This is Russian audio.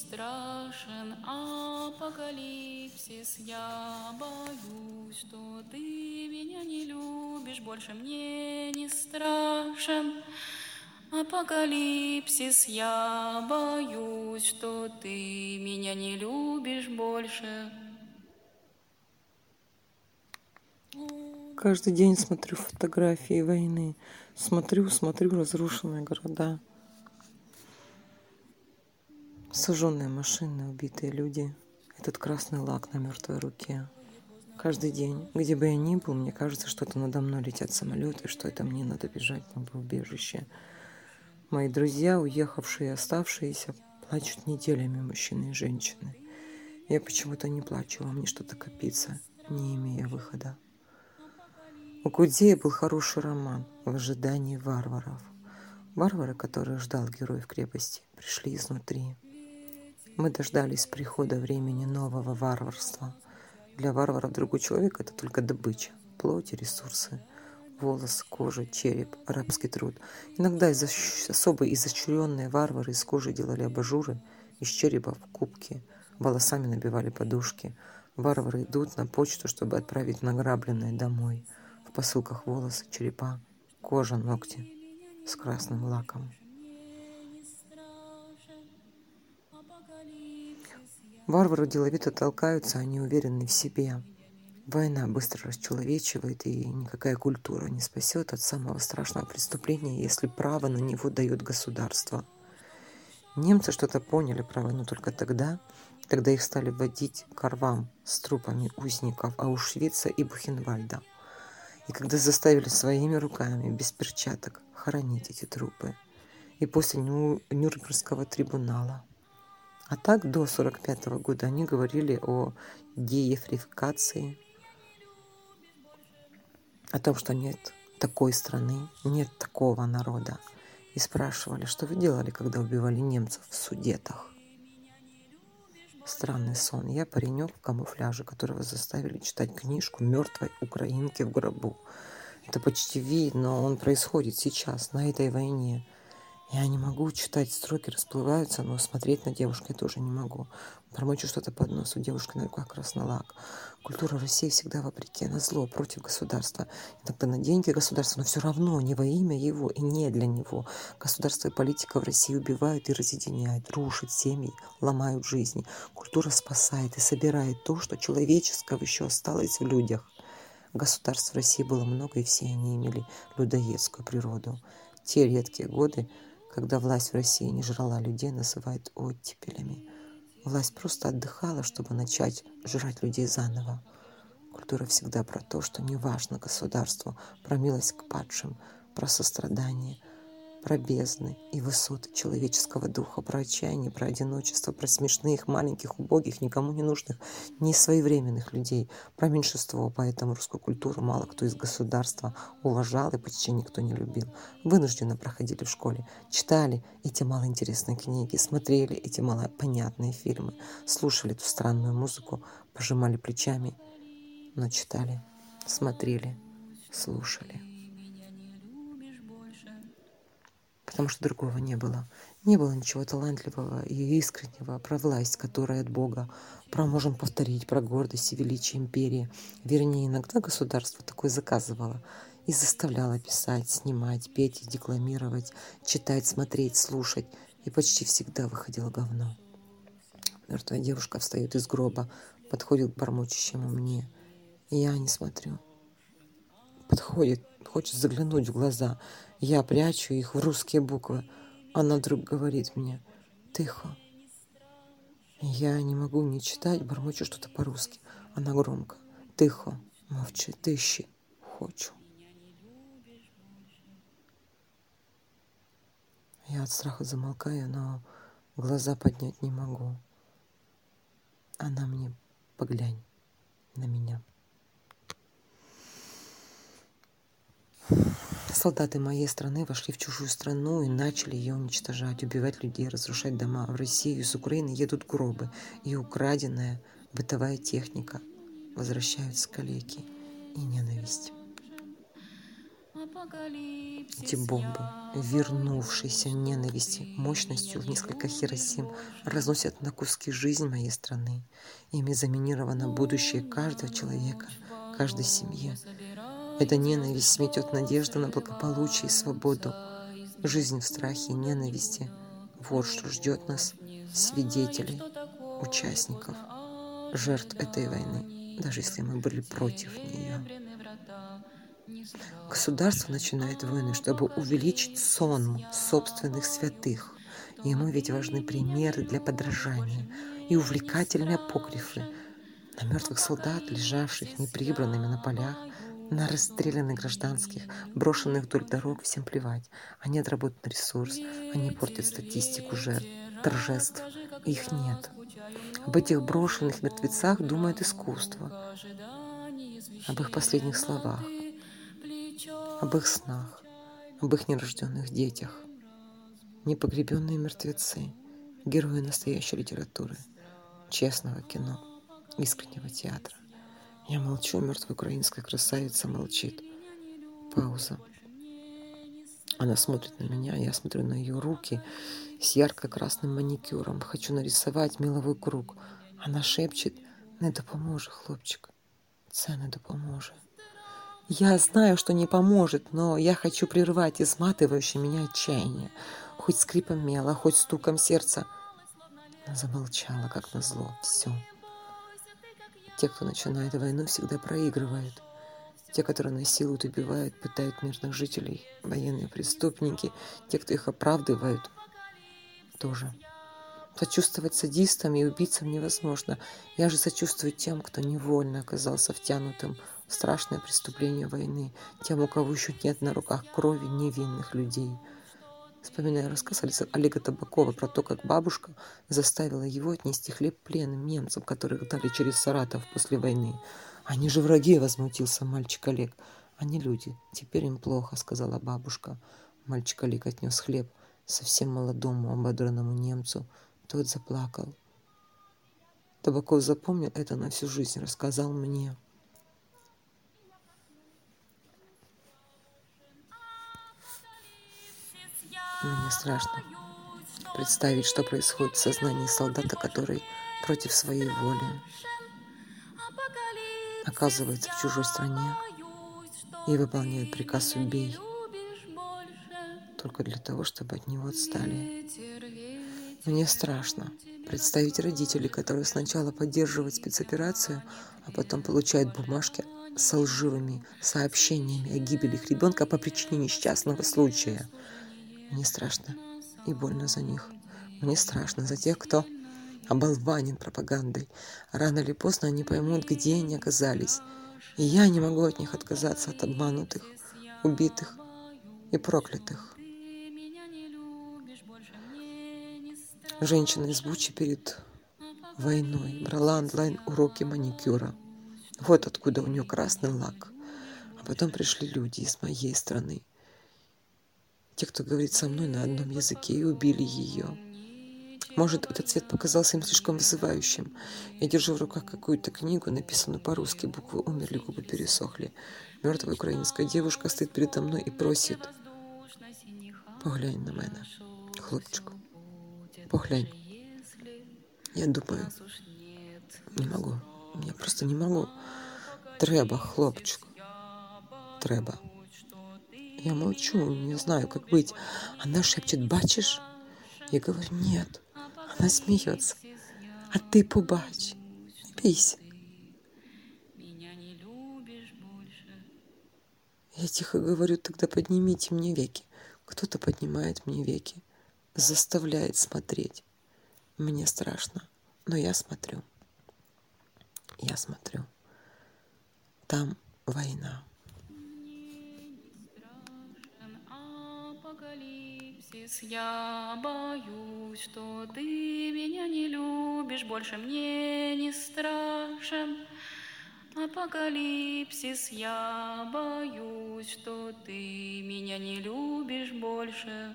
страшен апокалипсис, я боюсь, что ты меня не любишь, больше мне не страшен апокалипсис, я боюсь, что ты меня не любишь больше. Каждый день смотрю фотографии войны, смотрю, смотрю разрушенные города, сожженные машины, убитые люди, этот красный лак на мертвой руке. Каждый день, где бы я ни был, мне кажется, что это надо мной летят самолеты, что это мне надо бежать на убежище. Мои друзья, уехавшие и оставшиеся, плачут неделями мужчины и женщины. Я почему-то не плачу, а мне что-то копится, не имея выхода. У Кудея был хороший роман «В ожидании варваров». Варвары, которые ждал герой в крепости, пришли изнутри. Мы дождались прихода времени нового варварства. Для варваров другой человек – это только добыча, плоть и ресурсы – волос, кожа, череп, арабский труд. Иногда из особо изощренные варвары из кожи делали абажуры, из черепа в кубки, волосами набивали подушки. Варвары идут на почту, чтобы отправить награбленное домой. В посылках волосы, черепа, кожа, ногти с красным лаком. Варвары деловито толкаются, они уверены в себе. Война быстро расчеловечивает, и никакая культура не спасет от самого страшного преступления, если право на него дает государство. Немцы что-то поняли про войну только тогда, когда их стали вводить к рвам с трупами узников Аушвица и Бухенвальда. И когда заставили своими руками, без перчаток, хоронить эти трупы. И после Нюрнбергского трибунала. А так до 1945 года они говорили о деефрификации о том, что нет такой страны, нет такого народа. И спрашивали, что вы делали, когда убивали немцев в Судетах. Странный сон. Я паренек в камуфляже, которого заставили читать книжку мертвой украинки в гробу. Это почти видно, он происходит сейчас, на этой войне. Я не могу читать, строки расплываются, но смотреть на девушку я тоже не могу. Промочу что-то под нос, у девушки на руках красный лак. Культура России всегда вопреки, на зло, против государства. Иногда на деньги государства, но все равно не во имя его и не для него. Государство и политика в России убивают и разъединяют, рушат семьи, ломают жизни. Культура спасает и собирает то, что человеческого еще осталось в людях. Государств в России было много, и все они имели людоедскую природу. Те редкие годы, когда власть в России не жрала людей, называют оттепелями. Власть просто отдыхала, чтобы начать жрать людей заново. Культура всегда про то, что не важно государству, про милость к падшим, про сострадание – про бездны и высоты человеческого духа, про отчаяние, про одиночество, про смешных, маленьких, убогих, никому не нужных, не своевременных людей, про меньшинство, поэтому русскую культуру мало кто из государства уважал и почти никто не любил. Вынужденно проходили в школе, читали эти малоинтересные книги, смотрели эти малопонятные фильмы, слушали эту странную музыку, пожимали плечами, но читали, смотрели, слушали. Потому что другого не было. Не было ничего талантливого и искреннего про власть, которая от Бога, про можем повторить, про гордость и величие империи. Вернее, иногда государство такое заказывало и заставляло писать, снимать, петь и декламировать, читать, смотреть, слушать. И почти всегда выходило говно. Мертвая девушка встает из гроба, подходит к бормочущему мне. И я не смотрю. Подходит, хочет заглянуть в глаза. Я прячу их в русские буквы. Она вдруг говорит мне «Тихо». Я не могу не читать, бормочу что-то по-русски. Она громко «Тихо, мовчи, тищи, хочу». Я от страха замолкаю, но глаза поднять не могу. Она мне «Поглянь на меня». Солдаты моей страны вошли в чужую страну и начали ее уничтожать, убивать людей, разрушать дома. В Россию из Украины едут гробы, и украденная бытовая техника возвращаются калеки и ненависть. Эти бомбы, вернувшиеся ненависти мощностью в несколько Хиросим, разносят на куски жизнь моей страны. Ими заминировано будущее каждого человека, каждой семьи. Эта ненависть сметет надежду на благополучие и свободу. Жизнь в страхе и ненависти – вот что ждет нас, свидетелей, участников, жертв этой войны, даже если мы были против нее. Государство начинает войны, чтобы увеличить сон собственных святых. Ему ведь важны примеры для подражания и увлекательные апокрифы на мертвых солдат, лежавших неприбранными на полях, на расстрелянных гражданских, брошенных вдоль дорог, всем плевать. Они отработают ресурс, они портят статистику жертв, торжеств. Их нет. Об этих брошенных мертвецах думает искусство, об их последних словах, об их снах, об их нерожденных детях. Непогребенные мертвецы, герои настоящей литературы, честного кино, искреннего театра. Я молчу, мертвая украинская красавица молчит. Пауза. Она смотрит на меня, я смотрю на ее руки с ярко-красным маникюром. Хочу нарисовать меловой круг. Она шепчет, не допоможе, хлопчик. Це не допоможе. Я знаю, что не поможет, но я хочу прервать изматывающее меня отчаяние. Хоть скрипом мела, хоть стуком сердца. Она замолчала, как назло. Все. Те, кто начинает войну, всегда проигрывают. Те, которые насилуют, убивают, пытают мирных жителей, военные преступники, те, кто их оправдывают, тоже. Сочувствовать садистам и убийцам невозможно. Я же сочувствую тем, кто невольно оказался втянутым в страшное преступление войны, тем, у кого еще нет на руках крови невинных людей. Вспоминая рассказ Олега Табакова про то, как бабушка заставила его отнести хлеб пленным немцам, которых дали через Саратов после войны. «Они же враги!» — возмутился мальчик Олег. «Они люди. Теперь им плохо», — сказала бабушка. Мальчик Олег отнес хлеб совсем молодому ободранному немцу, тот заплакал. Табаков запомнил это на всю жизнь, рассказал мне. Мне страшно представить, что происходит в сознании солдата, который против своей воли оказывается в чужой стране и выполняет приказ «убей» только для того, чтобы от него отстали. Мне страшно представить родителей, которые сначала поддерживают спецоперацию, а потом получают бумажки с лживыми сообщениями о гибели их ребенка по причине несчастного случая. Мне страшно и больно за них. Мне страшно за тех, кто оболванен пропагандой. Рано или поздно они поймут, где они оказались. И я не могу от них отказаться, от обманутых, убитых и проклятых. Женщина из Бучи перед войной брала онлайн уроки маникюра. Вот откуда у нее красный лак. А потом пришли люди из моей страны. Те, кто говорит со мной на одном языке, и убили ее. Может, этот цвет показался им слишком вызывающим. Я держу в руках какую-то книгу, написанную по-русски. Буквы умерли, губы пересохли. Мертвая украинская девушка стоит передо мной и просит. Поглянь на мене, хлопчик. Поглянь. Я думаю, не могу. Я просто не могу. Треба, хлопчик. Треба. Я молчу, не знаю, как быть. Она шепчет, бачишь? Я говорю, нет. Она смеется. А ты побач. Бейся. Я тихо говорю, тогда поднимите мне веки. Кто-то поднимает мне веки заставляет смотреть. Мне страшно, но я смотрю. Я смотрю. Там война. Я боюсь, что ты меня не любишь, больше мне не страшен. Апокалипсис, я боюсь, что ты меня не любишь больше.